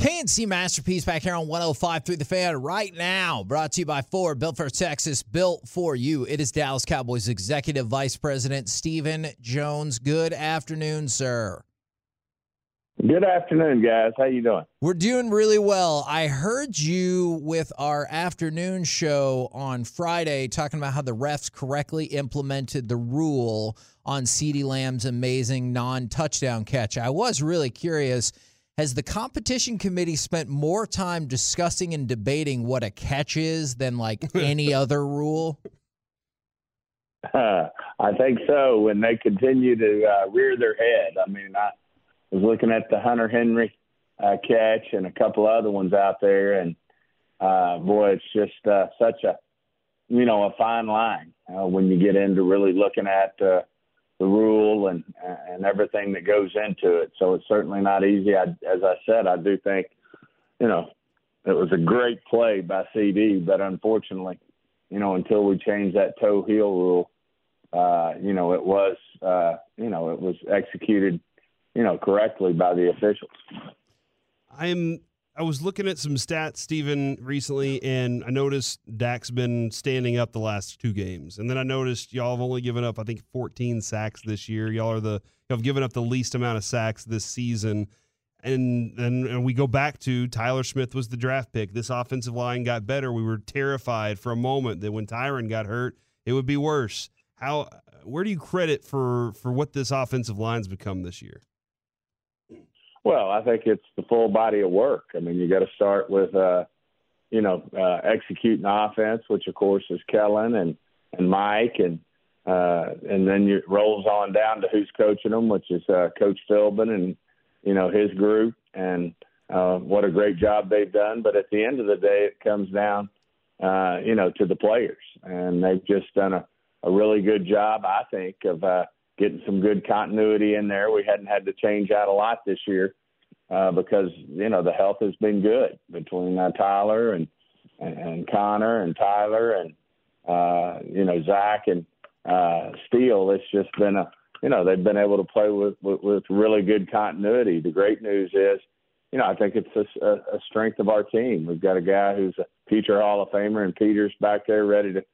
KNC Masterpiece back here on 105.3 the fan right now. Brought to you by Ford, built for Texas, built for you. It is Dallas Cowboys Executive Vice President Stephen Jones. Good afternoon, sir. Good afternoon, guys. How you doing? We're doing really well. I heard you with our afternoon show on Friday talking about how the refs correctly implemented the rule on CeeDee Lamb's amazing non-touchdown catch. I was really curious – has the competition committee spent more time discussing and debating what a catch is than like any other rule? Uh, I think so. When they continue to uh, rear their head, I mean, I was looking at the Hunter Henry uh, catch and a couple other ones out there, and uh, boy, it's just uh, such a you know a fine line uh, when you get into really looking at uh, the rule and and everything that goes into it. So it's certainly not easy. I, as I said, I do think, you know, it was a great play by CeeDee, but unfortunately, you know, until we change that toe heel rule, uh, you know, it was, uh, you know, it was executed, you know, correctly by the officials. I'm I was looking at some stats, Stephen, recently, and I noticed Dak's been standing up the last two games. And then I noticed y'all have only given up, I think, 14 sacks this year. Y'all are the y'all have given up the least amount of sacks this season. And then we go back to Tyler Smith was the draft pick. This offensive line got better. We were terrified for a moment that when Tyron got hurt, it would be worse. How where do you credit for for what this offensive line's become this year? Well, I think it's the full body of work. I mean, you got to start with, uh, you know, uh, executing offense, which of course is Kellen and and Mike, and uh, and then it rolls on down to who's coaching them, which is uh, Coach Philbin and you know his group, and uh, what a great job they've done. But at the end of the day, it comes down, uh, you know, to the players, and they've just done a, a really good job, I think, of. Uh, getting some good continuity in there. We hadn't had to change out a lot this year uh, because you know the health has been good between uh, Tyler and, and and Connor and Tyler and uh, you know Zach and uh, Steele. It's just been a you know they've been able to play with, with with really good continuity. The great news is you know, I think it's a, a strength of our team. We've got a guy who's a future Hall of Famer and Peters back there ready to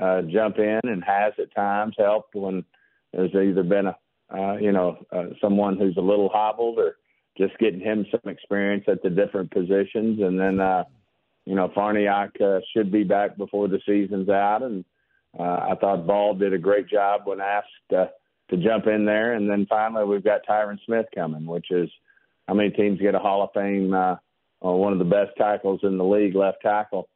uh, jump in and has at times helped when there's either been a uh, you know uh, someone who's a little hobbled or just getting him some experience at the different positions, and then uh, you know Farniok uh, should be back before the season's out, and uh, I thought Ball did a great job when asked uh, to jump in there, and then finally we've got Tyron Smith coming, which is how many teams get a Hall of Fame, uh, or one of the best tackles in the league, left tackle,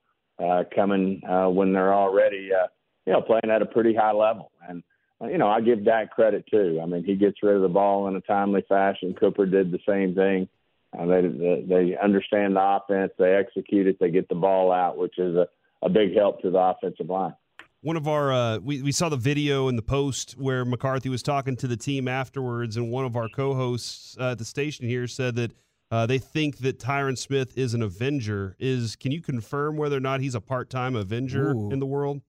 uh, coming uh, when they're already uh, you know playing at a pretty high level, and you know, I give Dak credit too. I mean, he gets rid of the ball in a timely fashion. Cooper did the same thing. Uh, they, they they understand the offense. They execute it. They get the ball out, which is a, a big help to the offensive line. One of our uh, we we saw the video in the post where McCarthy was talking to the team afterwards, and one of our co-hosts uh, at the station here said that uh, they think that Tyron Smith is an Avenger. Is can you confirm whether or not he's a part-time Avenger Ooh. in the world?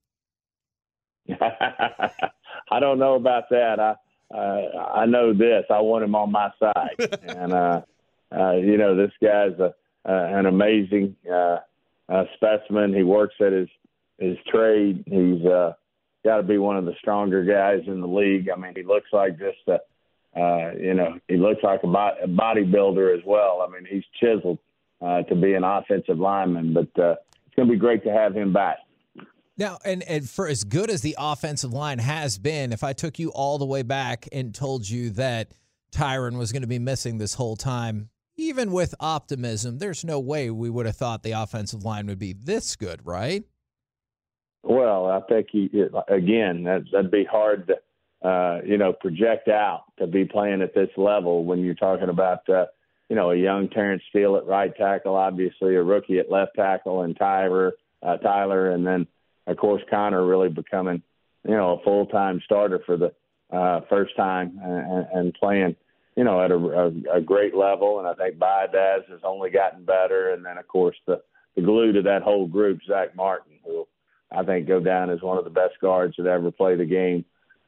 I don't know about that. I uh, I know this. I want him on my side, and uh, uh, you know this guy's a, uh, an amazing uh, uh, specimen. He works at his his trade. He's uh, got to be one of the stronger guys in the league. I mean, he looks like just a uh, you know he looks like a, bo- a bodybuilder as well. I mean, he's chiseled uh, to be an offensive lineman, but uh, it's going to be great to have him back. Now, and, and for as good as the offensive line has been, if I took you all the way back and told you that Tyron was going to be missing this whole time, even with optimism, there's no way we would have thought the offensive line would be this good, right? Well, I think he again that that'd be hard to uh, you know project out to be playing at this level when you're talking about uh, you know a young Terrence Steele at right tackle, obviously a rookie at left tackle, and Tyler uh, Tyler, and then of course Connor really becoming you know a full time starter for the uh, first time and, and playing you know at a, a, a great level. And I think Biadasz has only gotten better, and then of course the the glue to that whole group, Zach Martin, who I think go down as one of the best guards that ever played the game.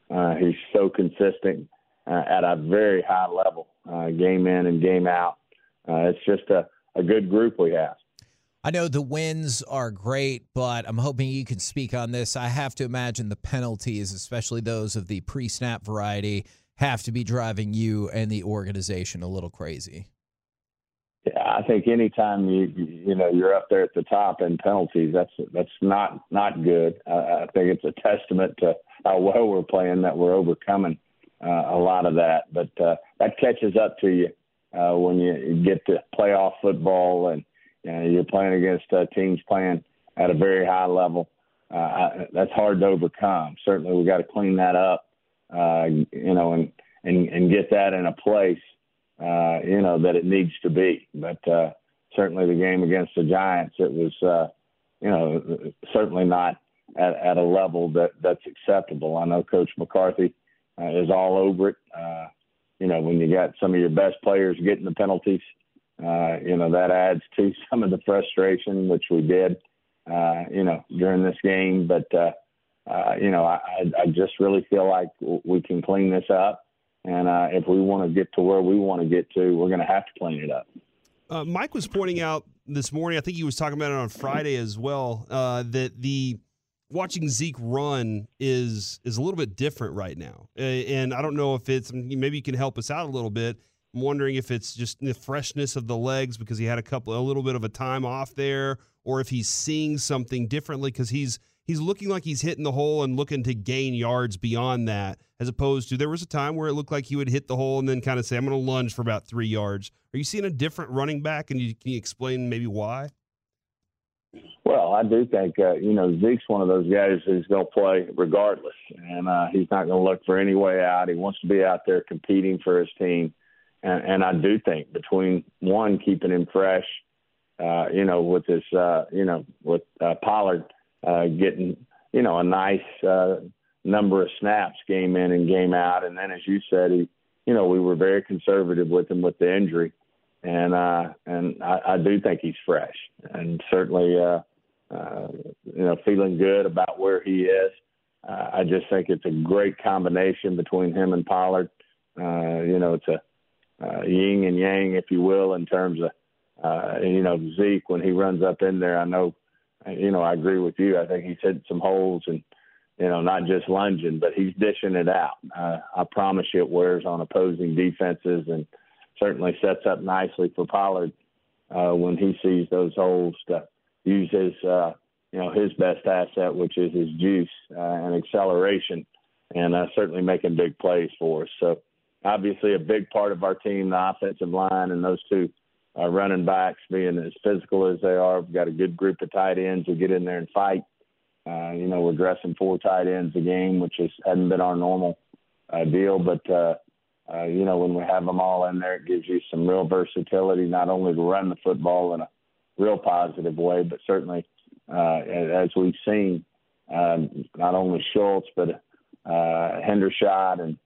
Uh, he's so consistent uh, at a very high level, uh, game in and game out. Uh, it's just a, a good group we have. I know the wins are great, but I'm hoping you can speak on this. I have to imagine the penalties, especially those of the pre snap variety, have to be driving you and the organization a little crazy. Yeah, I think anytime you you know you're up there at the top in penalties, that's that's not not good. I think it's a testament to how well we're playing that we're overcoming uh, a lot of that. But uh, that catches up to you uh, when you get to playoff football and you know, you're playing against uh, teams playing at a very high level. Uh, I, that's hard to overcome. Certainly, we got to clean that up, uh, you know, and and and get that in a place uh, you know, that it needs to be. But uh, certainly the game against the Giants, it was, uh, you know, certainly not at, at a level that that's acceptable. I know Coach McCarthy uh, is all over it. Uh, you know, when you got some of your best players getting the penalties, uh, you know, that adds to some of the frustration, which we did, uh, you know, during this game. But, uh, uh, you know, I, I just really feel like we can clean this up. And uh, if we want to get to where we want to get to, we're going to have to clean it up. Uh, Mike was pointing out this morning, I think he was talking about it on Friday as well, uh, that the watching Zeke run is is a little bit different right now. and I don't know if it's maybe you can help us out a little bit. I'm wondering if it's just the freshness of the legs because he had a couple a little bit of a time off there, or if he's seeing something differently because he's he's looking like he's hitting the hole and looking to gain yards beyond that, as opposed to there was a time where it looked like he would hit the hole and then kind of say, I'm going to lunge for about three yards. Are you seeing a different running back? And you, can you explain maybe why? Well, I do think, uh, you know, Zeke's one of those guys who's going to play regardless. And uh, he's not going to look for any way out. He wants to be out there competing for his team. And, and I do think between one, keeping him fresh, uh, you know, with his, uh, you know, with uh, Pollard – uh, getting you know a nice uh, number of snaps game in and game out. And then, as you said, he you know we were very conservative with him with the injury, and uh, and I, I do think he's fresh and certainly uh, uh, you know feeling good about where he is. Uh, I just think it's a great combination between him and Pollard. Uh, you know, it's a uh, yin and yang, if you will, in terms of uh, you know Zeke when he runs up in there. I know you know, I agree with you. I think he's hit some holes and, you know, not just lunging, but he's dishing it out. Uh, I promise you it wears on opposing defenses and certainly sets up nicely for Pollard uh, when he sees those holes to use his, uh, you know, his best asset, which is his juice uh, and acceleration, and uh, certainly making big plays for us. So obviously a big part of our team, the offensive line, and those two uh, running backs being as physical as they are. We've got a good group of tight ends who get in there and fight. Uh, you know, we're dressing four tight ends a game, which is, hadn't been our normal uh, deal. But, uh, uh, you know, when we have them all in there, it gives you some real versatility, not only to run the football in a real positive way, but certainly, uh, as we've seen, uh, not only Schultz, but uh, Hendershot and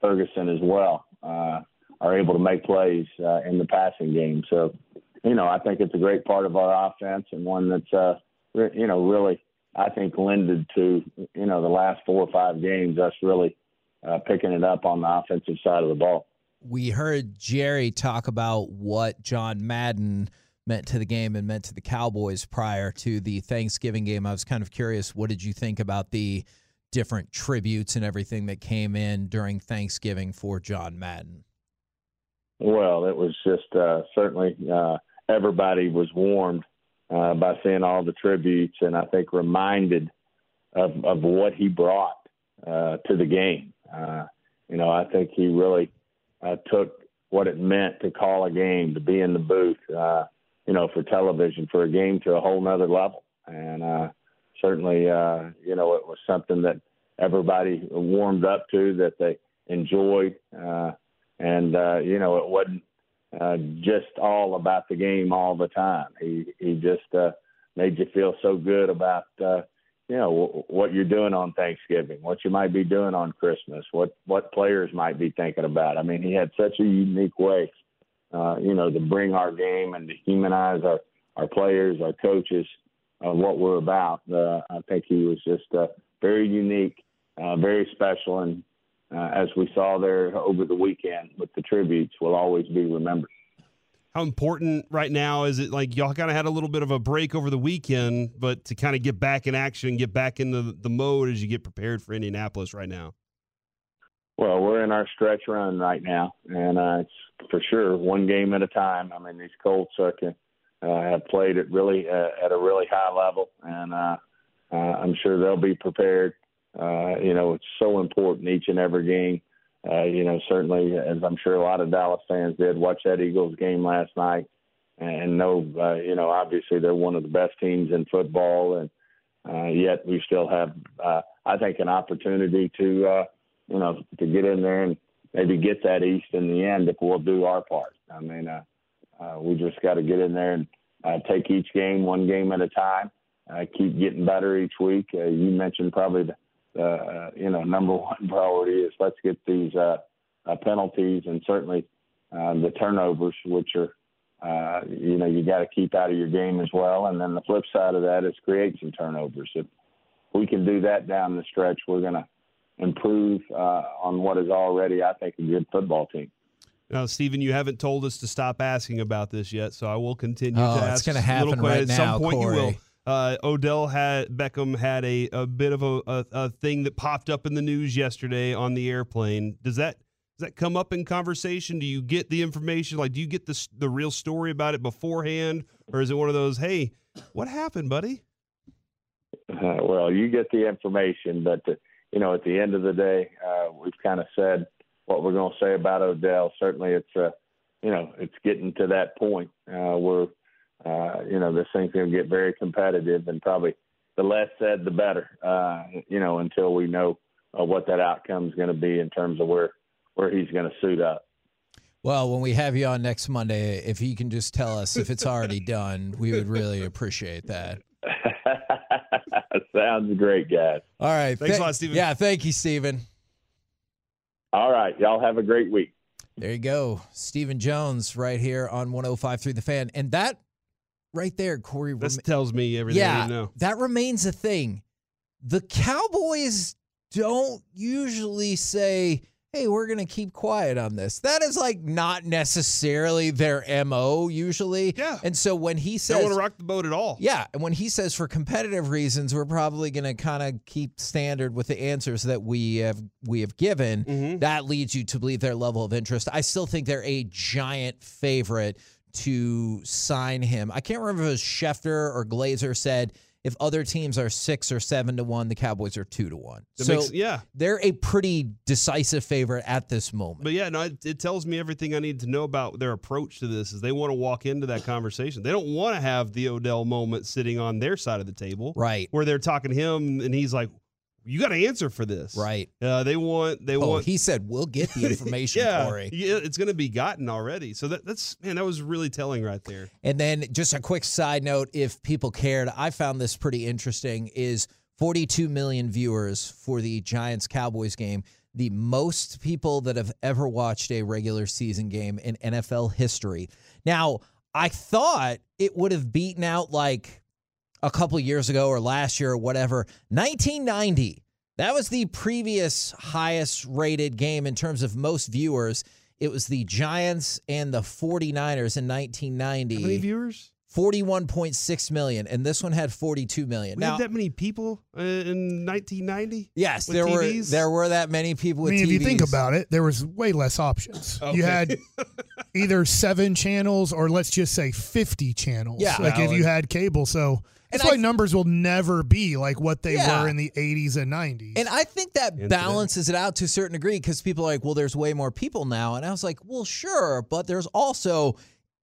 Ferguson as well. Uh, are able to make plays uh, in the passing game. So, you know, I think it's a great part of our offense and one that's, uh, you know, really, I think, lended to, you know, the last four or five games, us really uh, picking it up on the offensive side of the ball. We heard Jerry talk about what John Madden meant to the game and meant to the Cowboys prior to the Thanksgiving game. I was kind of curious, what did you think about the different tributes and everything that came in during Thanksgiving for John Madden? Well, it was just uh, certainly uh, everybody was warmed uh, by seeing all the tributes, and I think reminded of, of what he brought uh, to the game. Uh, you know, I think he really uh, took what it meant to call a game, to be in the booth, you know, for television, for a game to a whole nother level. And uh, certainly, uh, you know, it was something that everybody warmed up to, that they enjoyed. Uh, and, uh, you know, it wasn't uh, just all about the game all the time. He, he just uh, made you feel so good about, uh, you know, w- what you're doing on Thanksgiving, what you might be doing on Christmas, what, what players might be thinking about. I mean, he had such a unique way, uh, you know, to bring our game and to humanize our, our players, our coaches, what we're about. Uh, I think he was just uh, very unique, uh, very special, and uh, as we saw there over the weekend with the tributes, will always be remembered. How important right now is it? Like y'all kind of had a little bit of a break over the weekend, but to kind of get back in action, get back into the mode as you get prepared for Indianapolis right now. Well, we're in our stretch run right now, and uh, it's for sure one game at a time. I mean, these Colts are, uh, have played at really uh, at a really high level, and uh, uh, I'm sure they'll be prepared. Uh, you know, it's so important each and every game. Uh, you know, certainly, as I'm sure a lot of Dallas fans did, watch that Eagles game last night and know, uh, you know, obviously they're one of the best teams in football, and uh, yet we still have, uh, I think, an opportunity to, uh, you know, to get in there and maybe get that East in the end if we'll do our part. I mean, uh, uh, we just got to get in there and uh, take each game one game at a time. Uh, keep getting better each week. Uh, you mentioned probably the uh, you know, number one priority is let's get these uh, uh, penalties and certainly uh, the turnovers, which are, uh, you know, you got to keep out of your game as well. And then the flip side of that is create some turnovers. If we can do that down the stretch, we're going to improve uh, on what is already, I think, a good football team. Now, Stephen, you haven't told us to stop asking about this yet, so I will continue oh, to ask. It's going to happen right At now, some point, Corey. you will. Uh, Odell had Beckham had a, a bit of a, a, a, thing that popped up in the news yesterday on the airplane. Does that does that come up in conversation? Do you get the information? Like, do you get the the real story about it beforehand, or is it one of those, hey, what happened, buddy? Uh, well, you get the information, but uh, you know, at the end of the day, uh, we've kind of said what we're going to say about Odell. Certainly, it's uh, you know, it's getting to that point uh, where uh, you know, this thing's going to get very competitive, and probably the less said, the better. Uh, you know, until we know uh, what that outcome is going to be in terms of where where he's going to suit up. Well, when we have you on next Monday, if you can just tell us if it's already done, we would really appreciate that. Sounds great, guys. All right. Thanks Th- a lot, Stephen. Yeah, thank you, Stephen. All right. Y'all have a great week. There you go. Stephen Jones right here on 105.3 The Fan. And that right there, Corey. This rem- tells me everything I yeah, need to know. that remains a thing. The Cowboys don't usually say, hey, we're going to keep quiet on this. That is like not necessarily their MO usually. Yeah. And so when he says, Don't want to rock the boat at all. yeah, and when he says for competitive reasons, we're probably going to kind of keep standard with the answers that we have we have given. Mhm. That leads you to believe their level of interest. I still think they're a giant favorite to sign him. I can't remember if it was Schefter or Glazer said if other teams are six or seven to one, the Cowboys are two to one. So makes- yeah. they're a pretty decisive favorite at this moment. But yeah, no, it, it tells me everything I need to know about their approach to this. Is they want to walk into that conversation. They don't want to have the Odell moment sitting on their side of the table, right, where they're talking to him and he's like, "You got to answer for this." right. Uh, they want. They Oh, want. he said we'll get the information, yeah, Corey. yeah, it's going to be gotten already. So that, that's man, that was really telling right there. And then just a quick side note, if people cared, I found this pretty interesting is 42 million viewers for the Giants Cowboys game, the most people that have ever watched a regular season game in NFL history. Now, I thought it would have beaten out like a couple years ago or last year or whatever. 1990. That was the previous highest rated game in terms of most viewers. It was the Giants and the 49ers in 1990. How many viewers? 41.6 million, and this one had 42 million. We now, had that many people uh, in 1990. yes, with there were there were that many people I with mean, if you think about it, there was way less options. Okay. You had either seven channels or let's just say 50 channels. Yeah. Like if you had cable. So And that's why I- numbers will never be like what they Yeah. were in the 80s and 90s. And I think that today. balances it out to a certain degree because people are like, well, there's way more people now. And I was like, well, sure, but there's also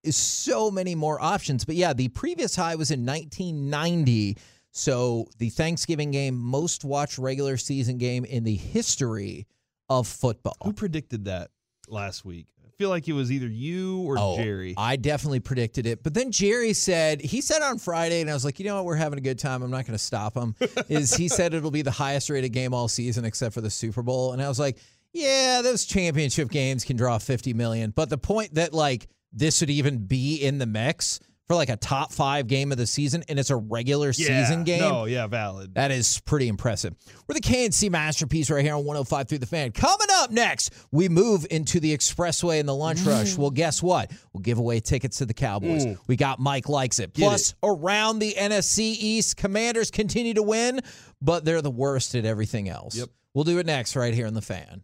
so many more options. But yeah, the previous high was in 1990. So the Thanksgiving game, most watched regular season game in the history of football. Who predicted that last week? Feel like it was either you or Oh, Jerry. I definitely predicted it. But then Jerry said, he said on Friday, and I was like, you know what? We're having a good time. I'm not going to stop him. Is he said it'll be the highest rated game all season except for the Super Bowl. And I was like, yeah, those championship games can draw 50 million. But the point that like this would even be in the mix for like a top five game of the season and it's a regular yeah, season game. No, yeah, valid. That is pretty impressive. We're the KNC masterpiece right here on 105.3 the fan. Coming up next, we move into the expressway and the lunch mm. rush. Well, guess what? We'll give away tickets to the Cowboys. Mm. We got Mike likes it. Get Plus, around the NFC East, Commanders continue to win, but they're the worst at everything else. Yep. We'll do it next right here in the fan.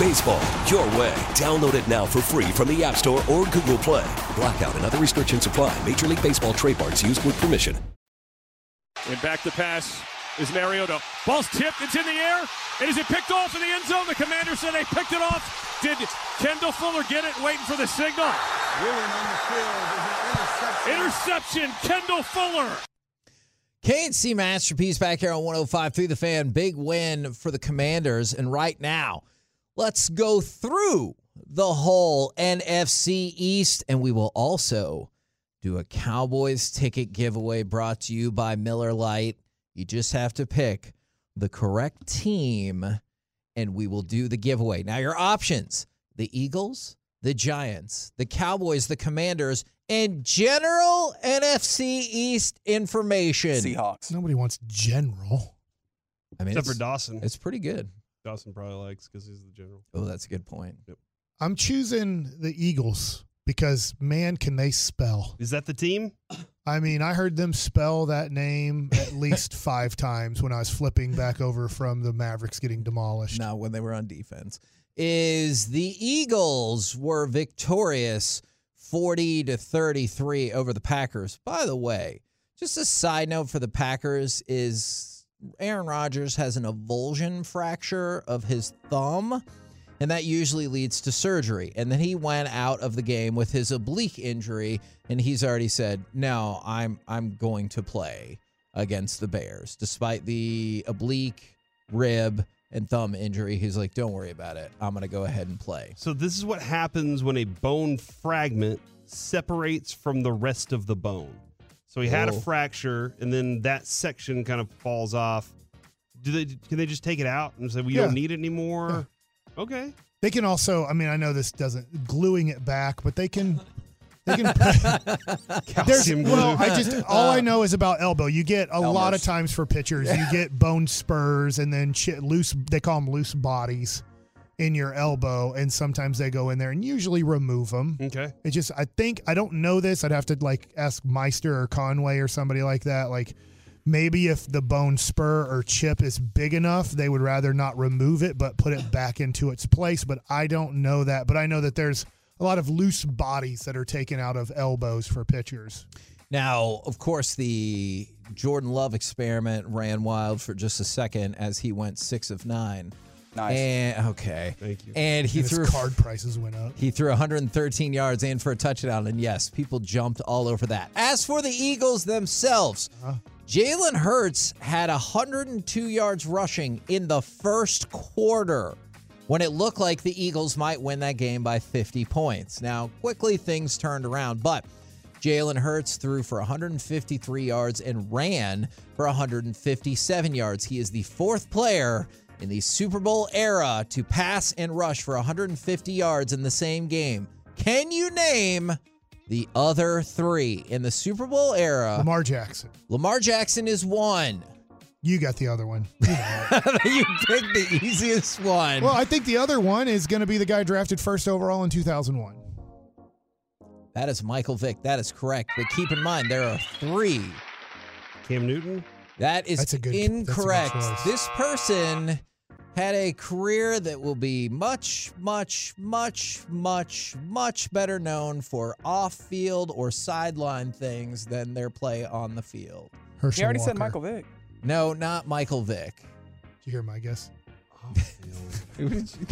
Baseball your way. Download it now for free from the App Store or Google Play. Blackout and other restrictions apply. Major League Baseball trademarks used with permission. And back to pass is Mariota. Ball's tipped. It's in the air. And is it picked off in the end zone? The commander said they picked it off. Did Kendall Fuller get it? Waiting for the signal. Interception. Kendall Fuller. KNC Masterpiece back here on 105.3 the fan. Big win for the Commanders. And right now, let's go through the whole NFC East. And we will also do a Cowboys ticket giveaway brought to you by Miller Lite. You just have to pick the correct team, and we will do the giveaway. Now, your options the Eagles, the Giants, the Cowboys, the Commanders, and general NFC East information. Seahawks. Nobody wants general. I mean, Except for Dawson. it's pretty good. Dawson probably likes because he's the general. Oh, that's a good point. I'm choosing the Eagles because man, can they spell? Is that the team? I mean, I heard them spell that name at least five times when I was flipping back over from the Mavericks getting demolished. Now, when they were on defense, is the Eagles were victorious 40 to 33 over the Packers. By the way, just a side note for the Packers is Aaron Rodgers has an avulsion fracture of his thumb, and that usually leads to surgery. And then he went out of the game with his oblique injury, and he's already said, "No, I'm I'm going to play against the Bears, despite the oblique, rib, and thumb injury." He's like, "Don't worry about it. I'm going to go ahead and play." So this is what happens when a bone fragment separates from the rest of the bone. So he had a Oh. fracture, and then that section kind of falls off. Do they? Can they just take it out and say we Yeah. don't need it anymore? Okay. They can also, I mean, I know this doesn't gluing it back, but they can They can There's, Calcium glue. well, I just all I uh. know is about elbow. You get a lot of times for pitchers, you get bone spurs and then loose. They call them loose bodies in your elbow, and sometimes they go in there and usually remove them. okay. It just I think I don't know this. I'd have to like ask Meister or Conway or somebody like that. Like maybe if the bone spur or chip is big enough, they would rather not remove it but put it back into its place. But I don't know that. But I know that there's a lot of loose bodies that are taken out of elbows for pitchers. Now, of course, the Jordan Love experiment ran wild for just a second as he went six of nine. Nice. And okay, Thank you. And he and his threw card prices went up. He threw 113 yards in for a touchdown, and yes, people jumped all over that. As for the Eagles themselves, uh-huh. Jalen Hurts had 102 yards rushing in the first quarter when it looked like the Eagles might win that game by 50 points. Now, quickly things turned around, but Jalen Hurts threw for 153 yards and ran for 157 yards. He is the fourth player in the Super Bowl era to pass and rush for 150 yards in the same game. Can you name the other three in the Super Bowl era? Lamar Jackson. Lamar Jackson is one. You got the other one. You you picked the easiest one. well, I think the other one is going to be the guy drafted first overall in 2001. that is Michael Vick. That is correct. But keep in mind, there are three. Cam Newton. That is That's a good- that's a good incorrect. This person had a career that will be much, much, much, much, much better known for off field or sideline things than their play on the field. Herschel He already said Michael Vick. No, not Michael Vick. Did you hear my guess?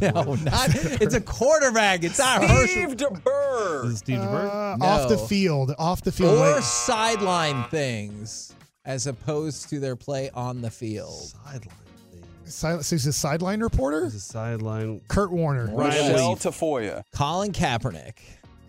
No, not. It's a quarterback. It's not Steve This DeBerg. is Steve DeBerg. Uh, No. Off the field. Off the field. Or Wait. sideline things as opposed to their play on the field. Sideline thing. Sil- so he's a sideline reporter? This is sideline. Kurt Warner. Ryan Michele Leaf. Tafoya. Colin Kaepernick.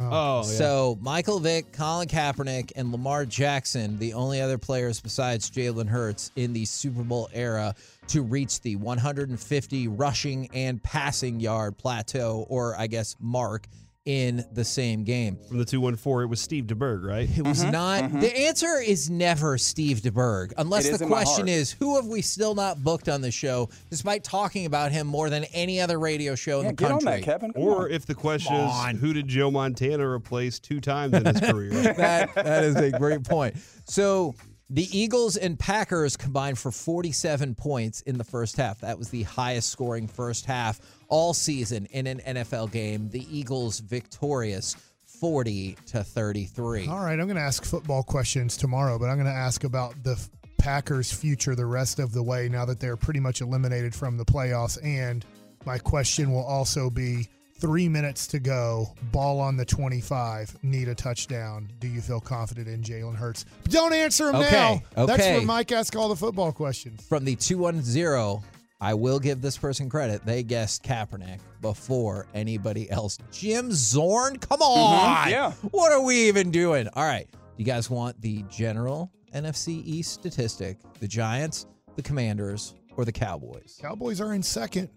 Oh. oh, yeah. So Michael Vick, Colin Kaepernick, and Lamar Jackson, the only other players besides Jalen Hurts in the Super Bowl era to reach the 150 rushing and passing yard plateau, or I guess mark, in the same game. From the 214, it was Steve DeBerg, right? It was mm-hmm, not. Mm-hmm. The answer is never Steve DeBerg, unless the question is who have we still not booked on the show, despite talking about him more than any other radio show Yeah, in the get on country. that, Kevin. Come Or on. if the question is, who did Joe Montana replace two times in his career? that that is a great point. So the Eagles and Packers combined for 47 points in the first half. That was the highest scoring first half all season in an NFL game. The Eagles victorious 40 to 33. All right, I'm going to ask football questions tomorrow, but I'm going to ask about the Packers' future the rest of the way now that they're pretty much eliminated from the playoffs. And my question will also be three minutes to go, ball on the 25, need a touchdown. Do you feel confident in Jalen Hurts? Don't answer him Okay, now. That's where Mike asks all the football questions. From the 210, I will give this person credit. They guessed Kaepernick before anybody else. Jim Zorn? Come mm-hmm. on. yeah. What are we even doing? All right. Do you guys want the general NFC East statistic? The Giants, the Commanders, or the Cowboys? Cowboys are in second.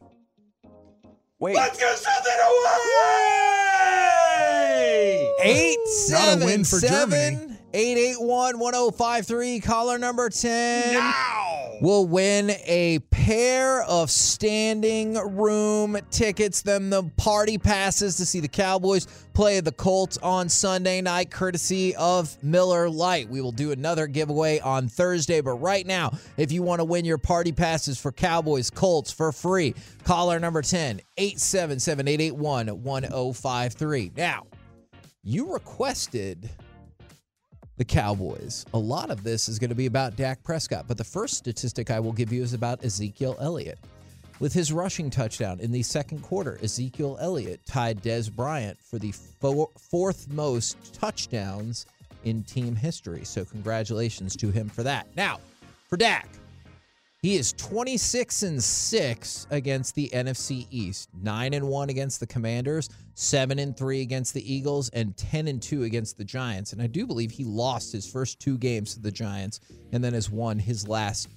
Wait. Let's give something away! Eight, Not a win for seven, Germany. 881 1053, caller number 10. Now! Will win a pair of standing room tickets, then the party passes to see the Cowboys play the Colts on Sunday night, courtesy of Miller Lite. We will do another giveaway on Thursday, but right now, if you want to win your party passes for Cowboys Colts for free, caller number 10 877 881 1053. Now, you requested the Cowboys. A lot of this is going to be about Dak Prescott, but the first statistic I will give you is about Ezekiel Elliott. With his rushing touchdown in the second quarter, Ezekiel Elliott tied Dez Bryant for the fo- fourth most touchdowns in team history. So, congratulations to him for that. Now, for Dak, he is 26 and 6 against the NFC East, 9 and 1 against the Commanders, 7 and 3 against the Eagles, and 10 and 2 against the Giants. And I do believe he lost his first two games to the Giants and then has won his last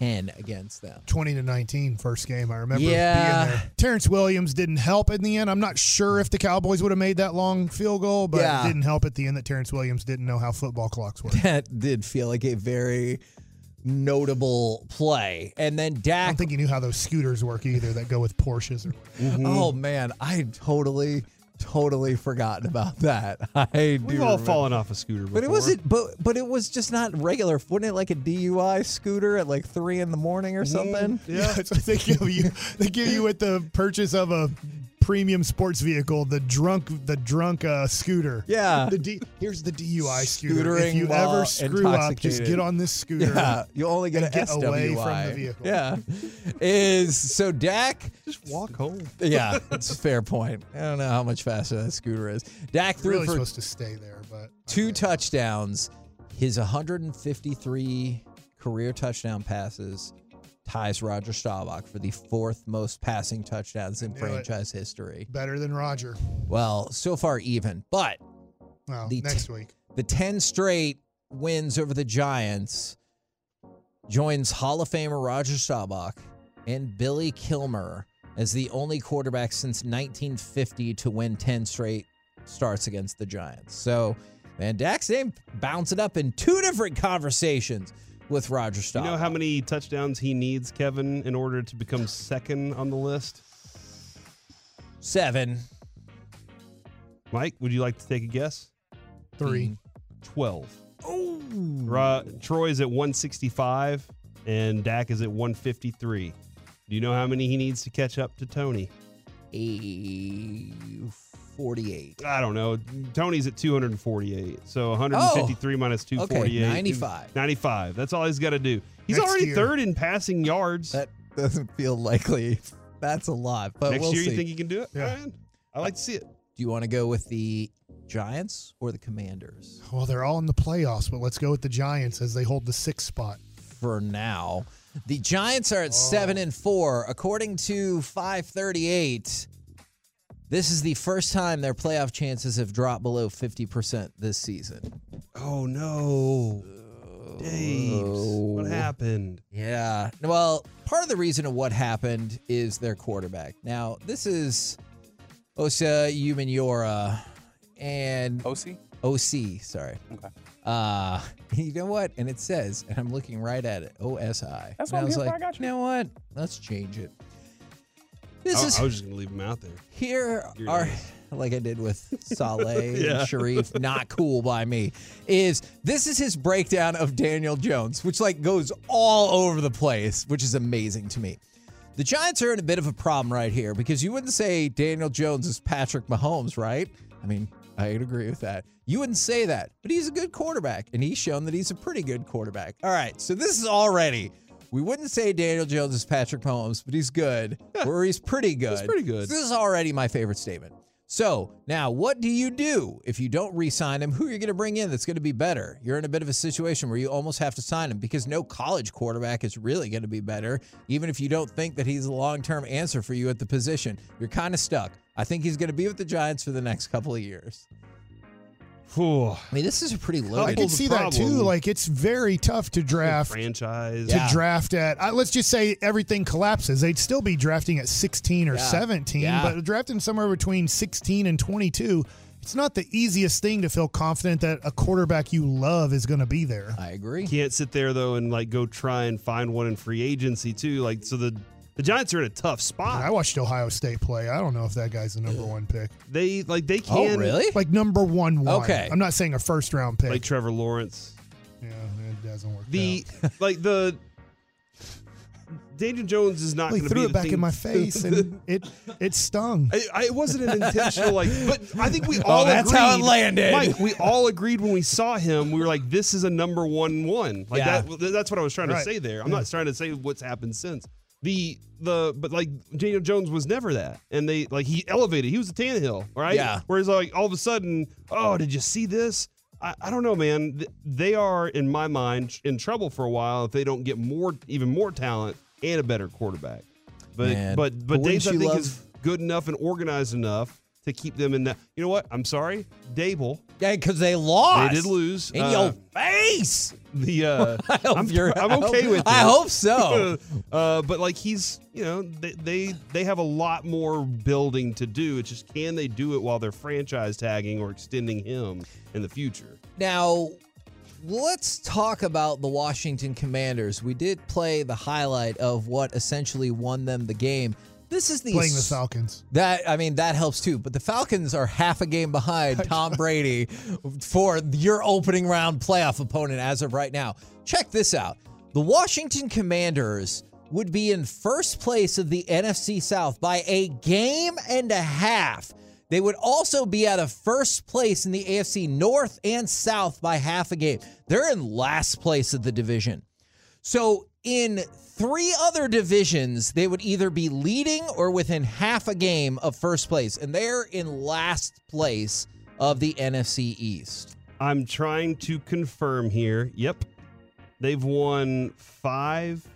10 against them. 20 to 19 first game. I remember Yeah. being there. Terrence Williams didn't help in the end. I'm not sure if the Cowboys would have made that long field goal, but Yeah. it didn't help at the end that Terrence Williams didn't know how football clocks work. That did feel like a very notable play. And then Dak. I don't think he knew how those scooters work either that go with Porsches or whatever. Oh mm-hmm. man, I totally, totally forgotten about that. I do We've all remember- fallen off a scooter before. But it wasn't. But but it was just not regular. Wasn't it like a DUI scooter at like three in the morning or mm, something? Yeah, that's what they give you. They give you with the purchase of a premium sports vehicle, the drunk, the drunk uh, scooter. Yeah. The D, here's the DUI scooter. If you while ever screw up, just get on this scooter. Yeah, you only get and get SWI. away from the vehicle. Yeah, is so Dak. Just walk home. Yeah, it's a fair point. I don't know how much faster that scooter is. Dak threw really for supposed to stay there, but two touchdowns. His 153 career touchdown passes ties Roger Staubach for the fourth most passing touchdowns in Knew it. franchise history. better than Roger. Well, so far even, but Well, The t- next week. the 10 straight wins over the Giants joins Hall of Famer Roger Staubach and Billy Kilmer as the only quarterback since 1950 to win 10 straight starts against the Giants. So, man, Dak's name bouncing up in two different conversations with Roger do You know how many touchdowns he needs, Kevin, in order to become second on the list? Seven. Mike, would you like to take a guess? Three. 12. Oh. Ra- Troy's at 165 and Dak is at 153. Do you know how many he needs to catch up to Tony? A 48. I don't know. Tony's at 248. So 153 minus 248. 95. 95. That's all he's got to do. He's Next already year. third in passing yards. That doesn't feel likely. That's a lot, but Next we'll year, see. you think he can do it? Yeah. All right. I like to see it. Do you want to go with the Giants or the Commanders Well, they're all in the playoffs, but let's go with the Giants as they hold the sixth spot. for now? The Giants are at oh. seven and four, according to 538. This is the first time their playoff chances have dropped below 50% this season. Oh, no. Daves. What happened? Yeah. Well, part of the reason of what happened is their quarterback. Now, this is Osi Umenyiora and OC? OC, sorry. Okay. Uh, you know what? And it says, and I'm looking right at it, OSI. That's and what I was like, I got you. know what? Let's change it. This I, is I was just going to leave him out there. here are like I did with Saleh Yeah. and Sharif, not cool by me. Is this is his breakdown of Daniel Jones, which like goes all over the place, which is amazing to me. The Giants are in a bit of a problem right here because you wouldn't say Daniel Jones is Patrick Mahomes, right? I mean, I'd agree with that. You wouldn't say that, but he's a good quarterback, and he's shown that he's a pretty good quarterback. All right, so this is already. We wouldn't say Daniel Jones is Patrick Mahomes, but he's good, or he's pretty good. He's pretty good. This is already my favorite statement. So now, what do you do if you don't re-sign him? Who are you going to bring in that's going to be better? You're in a bit of a situation where you almost have to sign him because no college quarterback is really going to be better, even if you don't think that he's a long-term answer for you at the position. You're kind of stuck. I think he's going to be with the Giants for the next couple of years. Whew. I mean, this is a pretty low. I can see that too. Like it's very tough to draft Franchise. to Yeah. draft at. Uh, let's just say everything collapses. They'd still be drafting at 16 or Yeah. 17, Yeah. but drafting somewhere between 16 and 22. It's not the easiest thing to feel confident that a quarterback you love is going to be there. I agree. Can't sit there though and like go try and find one in free agency too. Like so the the Giants are in a tough spot. I watched Ohio State play. I don't know if that guy's the number one pick. They like they Oh, can really? Like number one one. Okay. I'm not saying a first round pick. like Trevor Lawrence. yeah, it doesn't work. The like the Daniel Jones is not Well, he going to threw be it back thing- in my face and it it stung. I, I, it wasn't an intentional like, but I think we Oh, all that's agreed, how it landed. Mike, we all agreed when we saw him. We were like, "This is a number one one." Like Yeah. that. That's what I was trying to say there. I'm not trying to say what's happened since the the. But like Daniel Jones was never that, and they like he elevated. He was a Tannehill, right? Yeah. Whereas like all of a sudden, oh, did you see this? I, I don't know, man. They are, in my mind, in trouble for a while if they don't get more, even more talent and a better quarterback. But Man, but but but Dave's I think love- is good enough and organized enough to keep them in the. You know what? I'm sorry, Daboll. Yeah, because they lost. They did lose. In Uh, your face. The uh, I hope I'm, you're- I'm okay hope- with. I hope so. uh, but like he's, you know, they, they they have a lot more building to do. It's just can they do it while they're franchise tagging or extending him in the future? Now, let's talk about the Washington Commanders. We did play the highlight of what essentially won them the game. This is the Playing the Falcons. That I mean that helps too. But the Falcons are half a game behind Tom Brady for your opening round playoff opponent as of right now. Check this out. The Washington Commanders would be in first place of the NFC South by a game and a half. They would also be out of first place in the AFC North and South by half a game. They're in last place of the division. So in three other divisions, they would either be leading or within half a game of first place, and they're in last place of the NFC East. I'm trying to confirm here. Yep, they've won five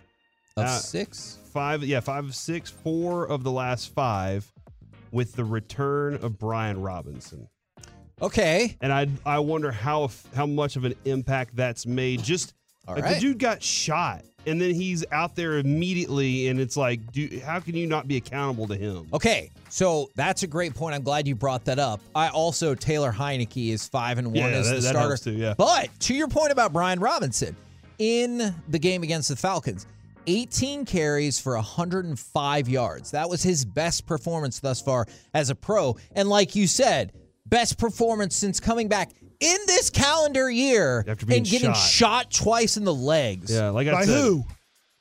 Of uh, six? Five, yeah, five of six, four of the last five, with the return of Brian Robinson. Okay. And I I wonder how how much of an impact that's made. Just like right. the dude got shot, and then he's out there immediately, and it's like, dude, how can you not be accountable to him? Okay, so that's a great point. I'm glad you brought that up. I also Taylor Heinicke is five and one Yeah, as that- the that starter. too, yeah. But to your point about Brian Robinson, in the game against the Falcons, 18 carries for 105 yards. That was his best performance thus far as a pro. And like you said, best performance since coming back in this calendar year After being and getting shot. shot. twice in the legs. Yeah, like I By said, who?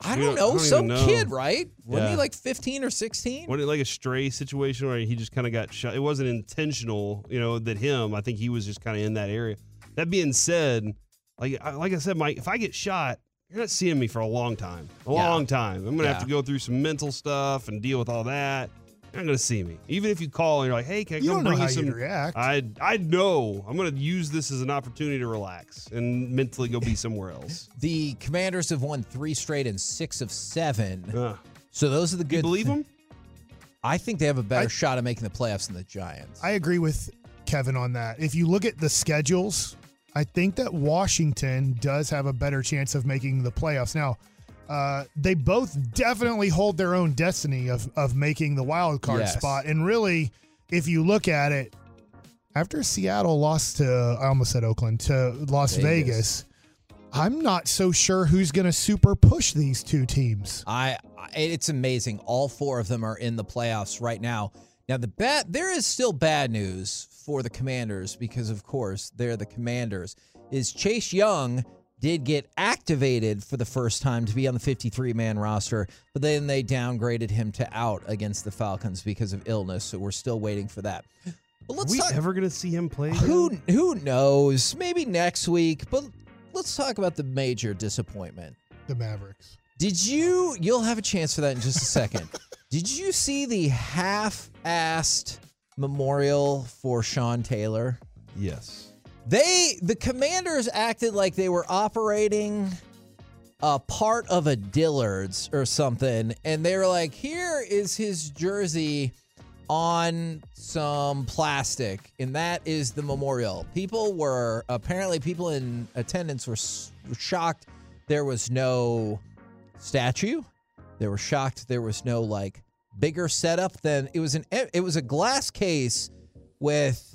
I don't don't- know, I don't some even know. kid, right? Wasn't he Yeah. like 15 or 16? What like a stray situation where he just kind of got shot? It wasn't intentional, you know, that him. I think he was just kind of in that area. That being said, like I- like I said, Mike, if I get shot, you're not seeing me for a long time. A Yeah. long time. I'm gonna have Yeah. to go through some mental stuff and deal with all that. You're not gonna see me. Even if you call and you're like, "Hey, can I You come don't know bring how you some?" react. I I know. I'm gonna use this as an opportunity to relax and mentally go be somewhere else. The Commanders have won three straight and six of seven. Ugh. So those are the good. you believe them? I think they have a better I- shot of making the playoffs than the Giants. I agree with Kevin on that. If you look at the schedules, I think that Washington does have a better chance of making the playoffs. Now, uh, they both definitely hold their own destiny of of making the wild card Yes. spot. And really, if you look at it, after Seattle lost to I almost said Oakland to Las Vegas. Vegas, I'm not so sure who's going to super push these two teams. I, I it's amazing. All four of them are in the playoffs right now. Now the bad there is still bad news for the Commanders because of course they're the Commanders. Is Chase Young did get activated for the first time to be on the 53 man roster, but then they downgraded him to out against the Falcons because of illness. So we're still waiting for that. But let's we talk, ever gonna see him play? again? who who knows? Maybe next week. But let's talk about the major disappointment. The Mavericks. Did you? You'll have a chance for that in just a second. Did you see the half-assed memorial for Sean Taylor? Yes. They, the Commanders, acted like they were operating a part of a Dillard's or something, and they were like, "Here is his jersey." on some plastic, and that is the memorial. People were apparently people in attendance were, were shocked there was no statue. They were shocked there was no like bigger setup than it was an it was a glass case with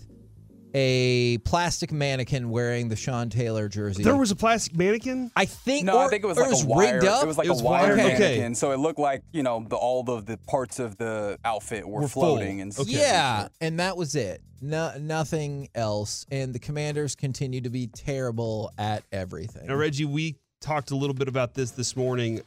a plastic mannequin wearing the Sean Taylor jersey. There was a plastic mannequin. I think No, or- I think it was or like a wire. rigged up. It was like It was a wire? Okay. mannequin. So it looked like you know the, all of the parts of the outfit were, Were full. floating and stuff. Yeah, and that was it. No, nothing else. And the Commanders continue to be terrible at everything. Now, Reggie, we talked a little bit about this this morning.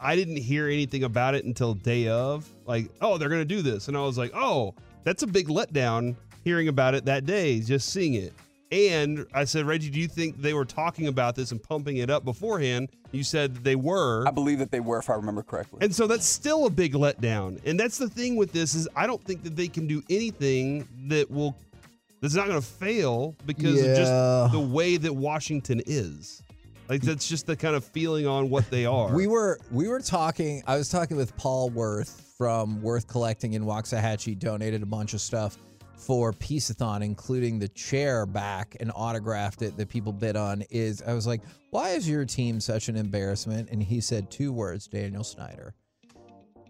I didn't hear anything about it until day of. Like, oh, they're going to do this. And I was like, oh, that's a big letdown hearing about it that day, just seeing it. And I said, Reggie, do you think they were talking about this and pumping it up beforehand? You said they were. I believe that they were, if I remember correctly. And so that's still a big letdown. And that's the thing with this is I don't think that they can do anything that will that's not going to fail because of just the way that Washington is. Like that's just the kind of feeling on what they are. We were we were talking. I was talking with Paul Worth from Worth Collecting in Waxahachie. Donated a bunch of stuff for Peaceathon, including the chair back and autographed it that people bid on, is I was like, why is your team such an embarrassment? And he said two words, Daniel Snyder.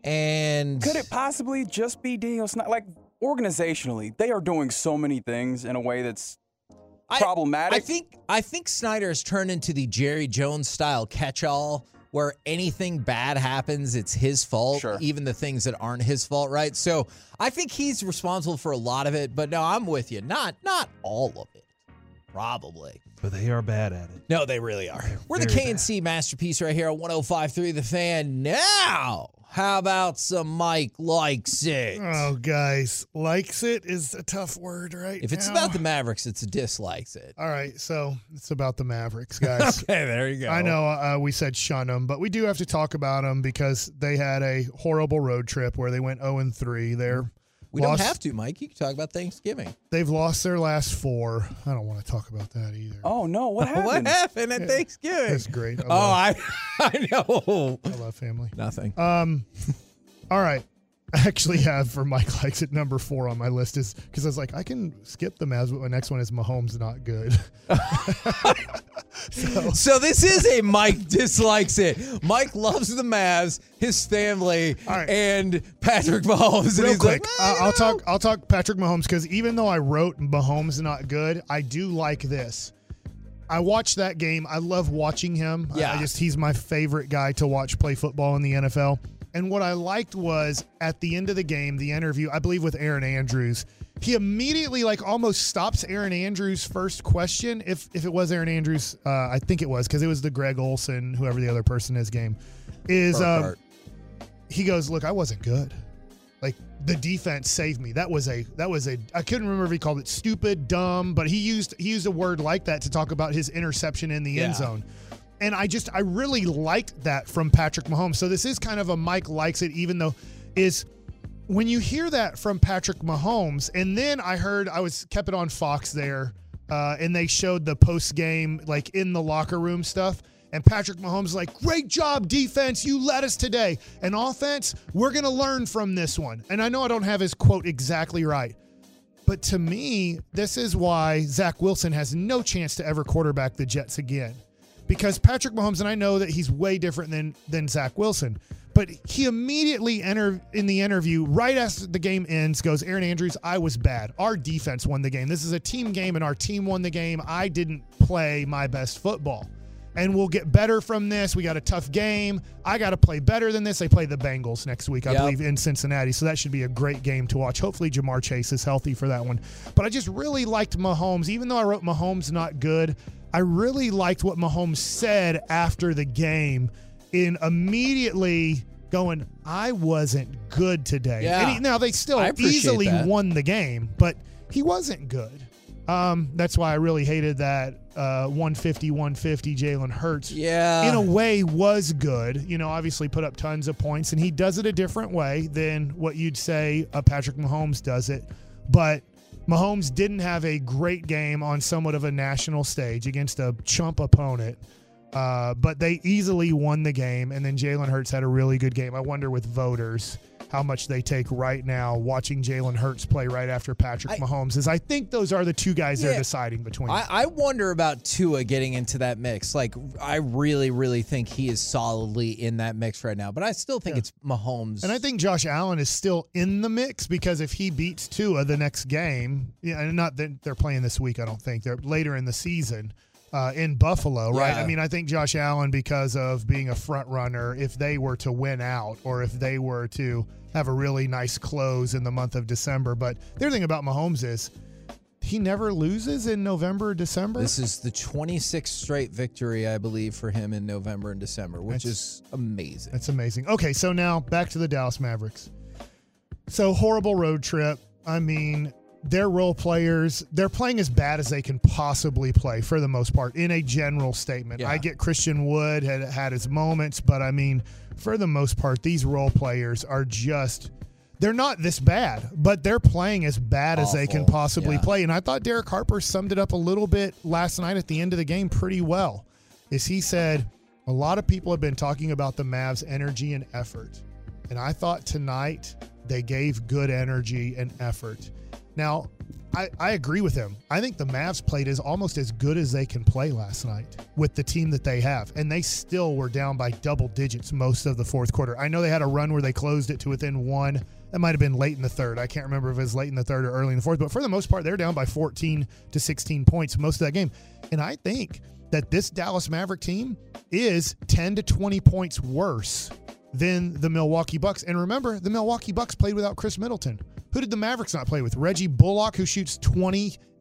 And Could it possibly just be Daniel Snyder? Like organizationally, they are doing so many things in a way that's I- problematic. I think I think Snyder has turned into the Jerry Jones style catch-all where anything bad happens, it's his fault, Sure. even the things that aren't his fault, right? So I think he's responsible for a lot of it, but no, I'm with you. Not not all of it. Probably. But they are bad at it. No, they really are. We're the very KNC masterpiece right here on 105.3 The Fan. Now, how about some Mike likes it? Oh, guys, likes it is a tough word right if it's now. about the Mavericks, it's a dislikes it. All right, so it's about the Mavericks, guys. Okay, there you go. I know uh, we said shun them, but we do have to talk about them because they had a horrible road trip where they went 0 and 3. They're We lost- don't have to, Mike. You can talk about Thanksgiving. They've lost their last four. I don't want to talk about that either. oh no, what happened? What happened at Thanksgiving? That's great. I Oh, love, I, I know. I love family. Nothing. Um, all right. I actually have for Mike likes it number four on my list is because I was like I can skip the Mavs, but my next one is Mahomes not good. so So this is a Mike dislikes it. Mike loves the Mavs, his family, right. and Patrick Mahomes. and real he's quick, like, "Eh, I'll know." talk. I'll talk Patrick Mahomes because even though I wrote Mahomes not good, I do like this. I watched that game. I love watching him. I- I Yeah. just he's my favorite guy to watch play football in the NFL. And what I liked was at the end of the game, the interview, I believe with Erin Andrews, he immediately like almost stops Erin Andrews' first question. If if it was Erin Andrews, uh, I think it was because it was the Greg Olsen, whoever the other person is game. Is um, he goes, look, I wasn't good. Like the defense saved me. That was a that was a I couldn't remember if he called it stupid, dumb, but he used he used a word like that to talk about his interception in the Yeah. end zone. And I just I really liked that from Patrick Mahomes. So this is kind of a Mike likes it, even though is when you hear that from Patrick Mahomes, and then I heard I was kept it on Fox there, uh, and they showed the post game like in the locker room stuff. And Patrick Mahomes like, great job, defense. You led us today. And offense, we're going to learn from this one. And I know I don't have his quote exactly right. But to me, this is why Zach Wilson has no chance to ever quarterback the Jets again. Because Patrick Mahomes, and I know that he's way different than than Zach Wilson, but he immediately enter in the interview right after the game ends goes, Erin Andrews, I was bad. Our defense won the game. This is a team game, and our team won the game. I didn't play my best football. And we'll get better from this. We got a tough game. I got to play better than this. They play the Bengals next week, I Yep. believe, in Cincinnati. So that should be a great game to watch. Hopefully, Ja'Marr Chase is healthy for that one. But I just really liked Mahomes. Even though I wrote Mahomes not good, I really liked what Mahomes said after the game in immediately going, I wasn't good today. Yeah. And he- now, they still easily that. won the game, but he wasn't good. Um, that's why I really hated that uh, 150 150 Jalen Hurts Yeah. in a way was good. You know, obviously put up tons of points, and he does it a different way than what you'd say uh, Patrick Mahomes does it. But Mahomes didn't have a great game on somewhat of a national stage against a chump opponent. Uh, but they easily won the game, and then Jalen Hurts had a really good game. I wonder with voters how much they take right now watching Jalen Hurts play right after Patrick I- Mahomes. Is I think those are the two guys they're deciding between. I, I wonder about Tua getting into that mix. Like, I really, really think he is solidly in that mix right now. But I still think it's Mahomes. And I think Josh Allen is still in the mix because if he beats Tua the next game, yeah, and not that they're playing this week, I don't think they're later in the season uh, in Buffalo, right? Yeah. I mean, I think Josh Allen, because of being a front runner, if they were to win out or if they were to have a really nice close in the month of December, but the other thing about Mahomes is he never loses in November, or December. This is the 26th straight victory, I believe, for him in November and December, which That's- is amazing. That's amazing. Okay, so now back to the Dallas Mavericks. So horrible road trip. I mean, their role players, they're playing as bad as they can possibly play for the most part in a general statement. Yeah. I get Christian Wood had had his moments, but I mean, for the most part, these role players are just they're not this bad, but they're playing as bad as they can possibly Yeah. play. And I thought Derek Harper summed it up a little bit last night at the end of the game pretty well. Is he said a lot of people have been talking about the Mavs' energy and effort. And I thought tonight they gave good energy and effort. Now, I, I agree with him. I think the Mavs played as almost as good as they can play last night with the team that they have. And they still were down by double digits most of the fourth quarter. I know they had a run where they closed it to within one. That might have been late in the third. I can't remember if it was late in the third or early in the fourth, but for the most part, they're down by 14 to 16 points most of that game. And I think that this Dallas Maverick team is 10 to 20 points worse than the Milwaukee Bucks. And remember, the Milwaukee Bucks played without Khris Middleton. Who did the Mavericks not play with? Reggie Bullock, who shoots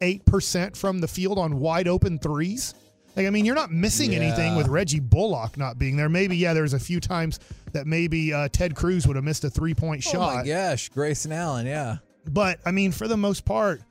28% from the field on wide open threes. Like, I mean, you're not missing Yeah. anything with Reggie Bullock not being there. Maybe, yeah, there's a few times that maybe uh, Ted Cruz would have missed a three point Oh shot. my gosh, Grayson Allen, yeah. But I mean, for the most part,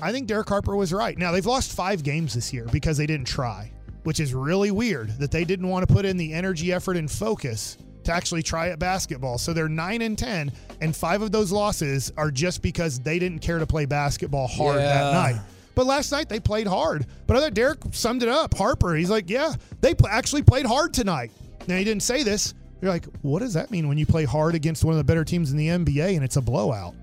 I think Derek Harper was right. Now they've lost five games this year because they didn't try, which is really weird that they didn't want to put in the energy, effort, and focus to actually try at basketball. So they're nine and ten, and five of those losses are just because they didn't care to play basketball hard Yeah. that night. But last night they played hard. But I thought Derek summed it up. Harper, he's like, yeah, they pl- actually played hard tonight. Now he didn't say this. You're like, what does that mean when you play hard against one of the better teams in the NBA and it's a blowout?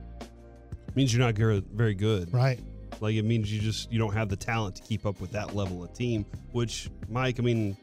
means you're not very good. Right. Like it means you just you don't have the talent to keep up with that level of team. Which Mike, I mean,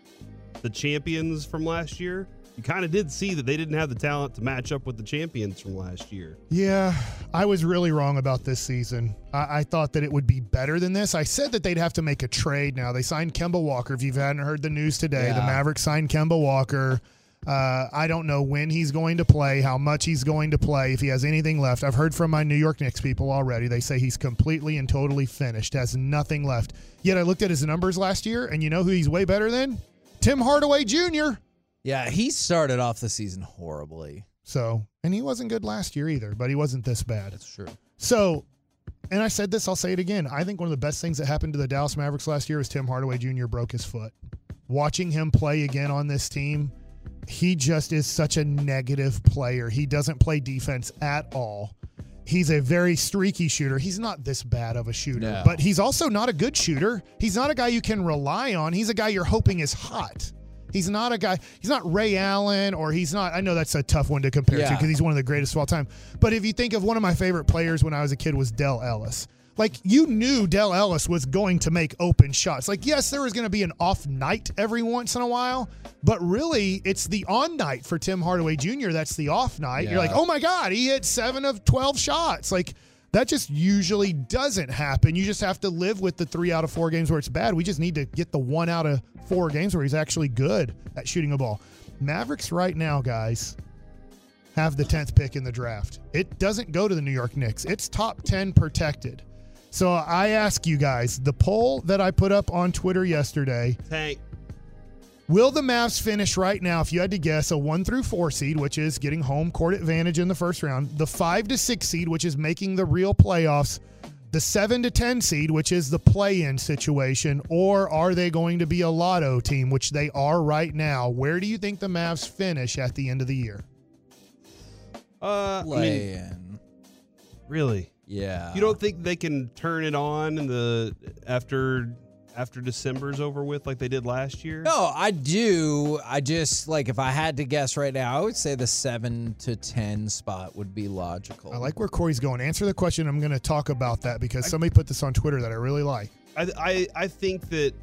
the champions from last year, you kind of did see that they didn't have the talent to match up with the champions from last year. Yeah, I was really wrong about this season. I, I thought that it would be better than this. I said that they'd have to make a trade now. They signed Kemba Walker. If you hadn't heard the news today, the Mavericks signed Kemba Walker. Uh, I don't know when he's going to play, how much he's going to play, if he has anything left. I've heard from my New York Knicks people already. They say he's completely and totally finished, has nothing left. Yet I looked at his numbers last year, and you know who he's way better than? Tim Hardaway Jr. Yeah, he started off the season horribly. So, and he wasn't good last year either, but he wasn't this bad. That's true. So, and I said this, I'll say it again. I think one of the best things that happened to the Dallas Mavericks last year was Tim Hardaway Jr. broke his foot. Watching him play again on this team, he just is such a negative player. He doesn't play defense at all. He's a very streaky shooter. He's not this bad of a shooter, No. but he's also not a good shooter. He's not a guy you can rely on. He's a guy you're hoping is hot. He's not a guy, he's not Ray Allen or he's not, I know that's a tough one to compare to because he's one of the greatest of all time. But if you think of one of my favorite players when I was a kid was Dale Ellis. Like you knew Dale Ellis was going to make open shots. Like yes, there was going to be an off night every once in a while, but really it's the on night for Tim Hardaway Jr. That's the off night. You're like, "Oh my god, he hit 7 of 12 shots." Like that just usually doesn't happen. You just have to live with the 3 out of 4 games where it's bad. We just need to get the 1 out of 4 games where he's actually good at shooting a ball. Mavericks right now, guys, have the 10th pick in the draft. It doesn't go to the New York Knicks. It's top 10 protected. So I ask you guys, the poll that I put up on Twitter yesterday, Tank. Will the Mavs finish right now if you had to guess a 1 through 4 seed, which is getting home court advantage in the first round, the 5 to 6 seed, which is making the real playoffs, the 7 to 10 seed, which is the play-in situation, or are they going to be a lotto team, which they are right now? Where do you think the Mavs finish at the end of the year? Uh, I mean, Play in. really? Yeah. You don't think they can turn it on in the after after December's over with like they did last year? No, I do. I just like if I had to guess right now, I would say the seven to ten spot would be logical. I like where Corey's going. Answer the question. I'm going to talk about that because somebody put this on Twitter that I really like. I, I I think that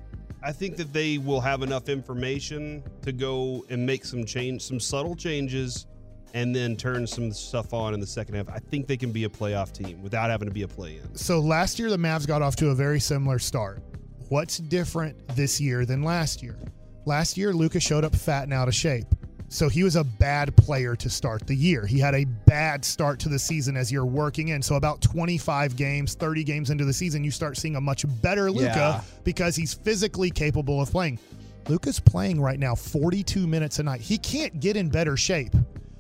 I think that they will have enough information to go and make some change, some subtle changes, and then turn some stuff on in the second half. I think they can be a playoff team without having to be a play-in. So last year, the Mavs got off to a very similar start. What's different this year than last year? Last year, Luka showed up fat and out of shape. So he was a bad player to start the year. He had a bad start to the season as you're working in. So about 25 games, 30 games into the season, you start seeing a much better Luka Yeah. because he's physically capable of playing. Luka's playing right now 42 minutes a night. He can't get in better shape.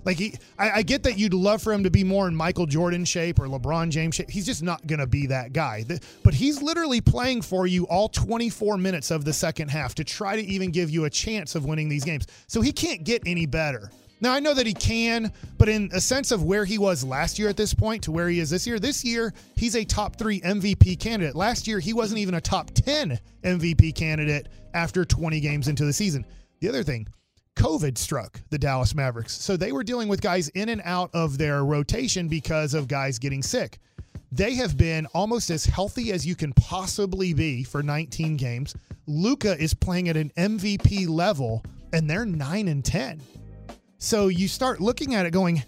Like he, I, I get that you'd love for him to be more in Michael Jordan shape or LeBron James shape. He's just not going to be that guy. The- but he's literally playing for you all 24 minutes of the second half to try to even give you a chance of winning these games. So he can't get any better. Now I know that he can, but in a sense of where he was last year at this point to where he is this year, this year he's a top three MVP candidate. Last year he wasn't even a top 10 MVP candidate after 20 games into the season. The other thing, COVID struck the Dallas Mavericks. So they were dealing with guys in and out of their rotation because of guys getting sick. they have been almost as healthy as you can possibly be for 19 games. Luka is playing at an MVP level, and they're nine and 10. So you start looking at it going,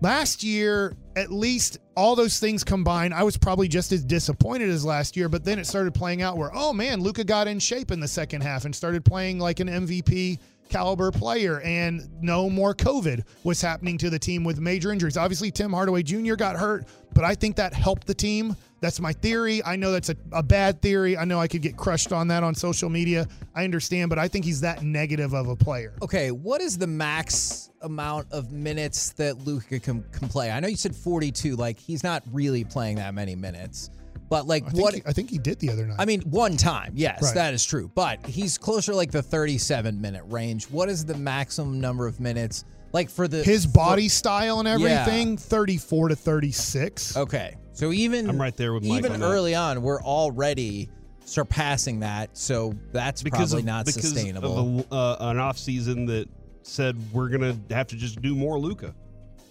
last year, at least all those things combined, I was probably just as disappointed as last year. But then it started playing out where, oh man, Luka got in shape in the second half and started playing like an MVP caliber player, and no more COVID was happening to the team with major injuries. Obviously, Tim Hardaway Jr. got hurt, but I think that helped the team. That's my theory. I know that's a, a bad theory. I know I could get crushed on that on social media. I understand, but I think he's that negative of a player. Okay, what is the max amount of minutes that Luka can, can play? I know you said 42. Like, he's not really playing that many minutes. But like I think what he, I think he did the other night. I mean, one time, yes, Right. that is true. But he's closer to like the 37 minute range. What is the maximum number of minutes? Like for the His for- body style and Yeah. everything, 34 to 36. Okay, so even I'm right there with Mike even on that. early on, we're already surpassing that. So that's because probably of, not because sustainable. of a, uh, an off season that said we're gonna have to just do more Luka.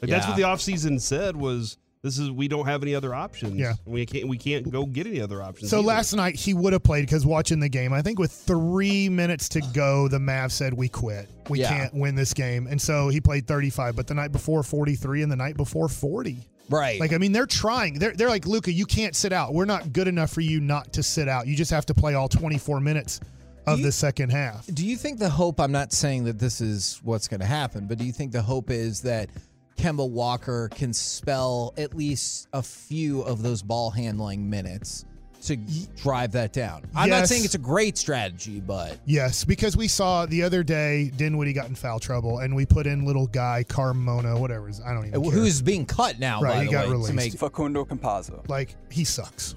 Like that's what the off season said was this is we don't have any other options. Yeah. we can't we can't go get any other options. So either. last night he would have played because watching the game, I think with three minutes to go, the Mavs said we quit. We Yeah. can't win this game, and so he played 35. But the night before 43, and the night before 40. right. Like I mean, they're trying. They're they're like Luka, you can't sit out. We're not good enough for you not to sit out. You just have to play all 24 minutes of you- the second half. Do you think the hope? I'm not saying that this is what's going to happen, but do you think the hope is that Kemba Walker can spell at least a few of those ball handling minutes to drive that down? I'm not saying it's a great strategy, but Yes, because we saw the other day Dinwiddie got in foul trouble, and we put in little guy Carmona, whatever. his- I don't even care. who's being cut now? Right, by he the got way, released. to make Facundo Campazzo. like he sucks.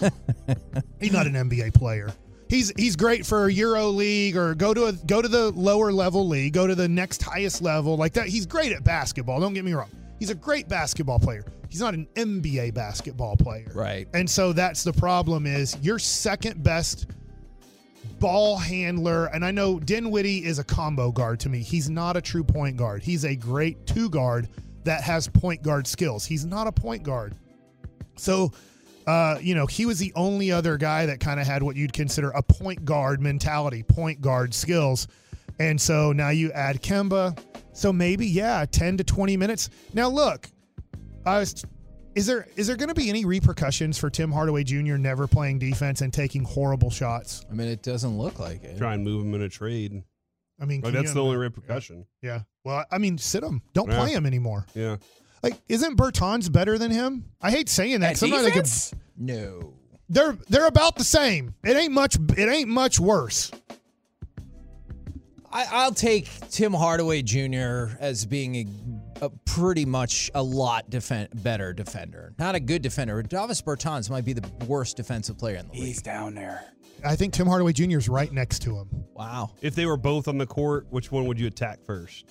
He's not an NBA player. He's he's great for Euro League or go to a go to the lower level league, go to the next highest level like that. He's great at basketball. Don't get me wrong. He's a great basketball player. He's not an NBA basketball player. right. And so that's the problem is your second best ball handler. And I know Dinwiddie is a combo guard to me. He's not a true point guard. He's a great two guard that has point guard skills. He's not a point guard. So, uh, you know, he was the only other guy that kind of had what you'd consider a point guard mentality, point guard skills. And so now you add Kemba. So maybe, yeah, 10 to 20 minutes. Now, look, I was. Is there is there going to be any repercussions for Tim Hardaway Jr. never playing defense and taking horrible shots? I mean, it doesn't look like it. try and move him in a trade. I mean, Like that's you- the only repercussion. Yeah. Well, I mean, sit him. Don't Yeah. play him anymore. Yeah. Like, isn't Bertans better than him? I hate saying that. At Sometimes I could, defense? No. they're they're about the same. It ain't much. It ain't much worse. I, I'll take Tim Hardaway Jr. as being a, a pretty much a lot defen- better defender. Not a good defender. Davis Bertans might be the worst defensive player in the league. He's down there. I think Tim Hardaway Jr. is right next to him. Wow. If they were both on the court, which one would you attack first?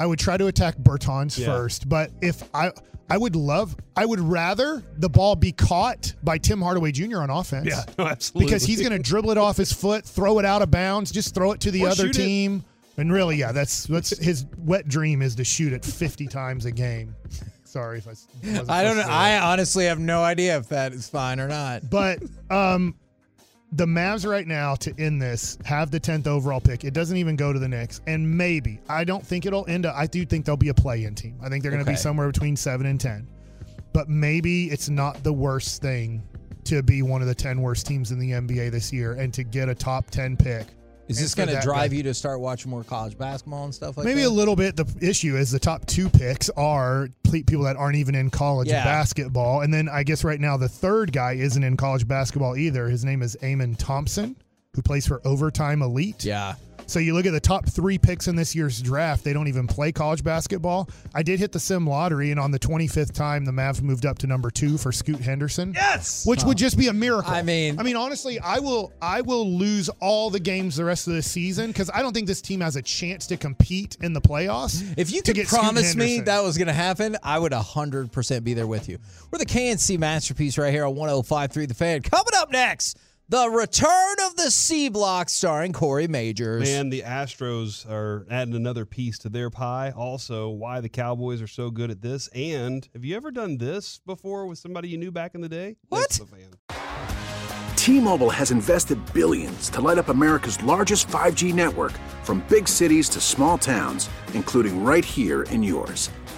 I would try to attack Bertans Yeah. first, but if I I would love I would rather the ball be caught by Tim Hardaway Jr. on offense. no, absolutely. because he's going to dribble it off his foot, throw it out of bounds, just throw it to the Or other shoot it. team. And really, yeah, that's that's his wet dream is to shoot it 50 times a game. Sorry if I s- wasn't I don't know. supposed to say I honestly have no idea if that is fine or not. But um, the Mavs right now to end this have the 10th overall pick. It doesn't even go to the Knicks, and maybe I don't think it'll end. Up, I do think they'll be a play-in team. I think they're going to Okay. be somewhere between seven and 10. But maybe it's not the worst thing to be one of the 10 worst teams in the NBA this year and to get a top 10 pick. Is this going to drive you to start watching more college basketball and stuff like Maybe that? Maybe a little bit. The issue is the top two picks are people that aren't even in college Yeah. basketball. And then I guess right now the third guy isn't in college basketball either. His name is Amen Thompson, who plays for Overtime Elite. Yeah. So you look at the top three picks in this year's draft, they don't even play college basketball. I did hit the sim lottery, and on the 25th time, the Mavs moved up to number two for Scoot Henderson. yes. Which would just be a miracle. I mean- I mean, honestly, I will, I will lose all the games the rest of the season because I don't think this team has a chance to compete in the playoffs. If you could promise me that was going to happen, I would 100% be there with you. We're the KNC Masterpiece right here on 105.3 The Fan. Coming up next, The Return of the C Block starring Corey Majors. Man, the Astros are adding another piece to their pie. Also, why the Cowboys are so good at this. And have you ever done this before with somebody you knew back in the day? What? That's the fan. T-Mobile has invested billions to light up America's largest 5G network from big cities to small towns, including right here in yours.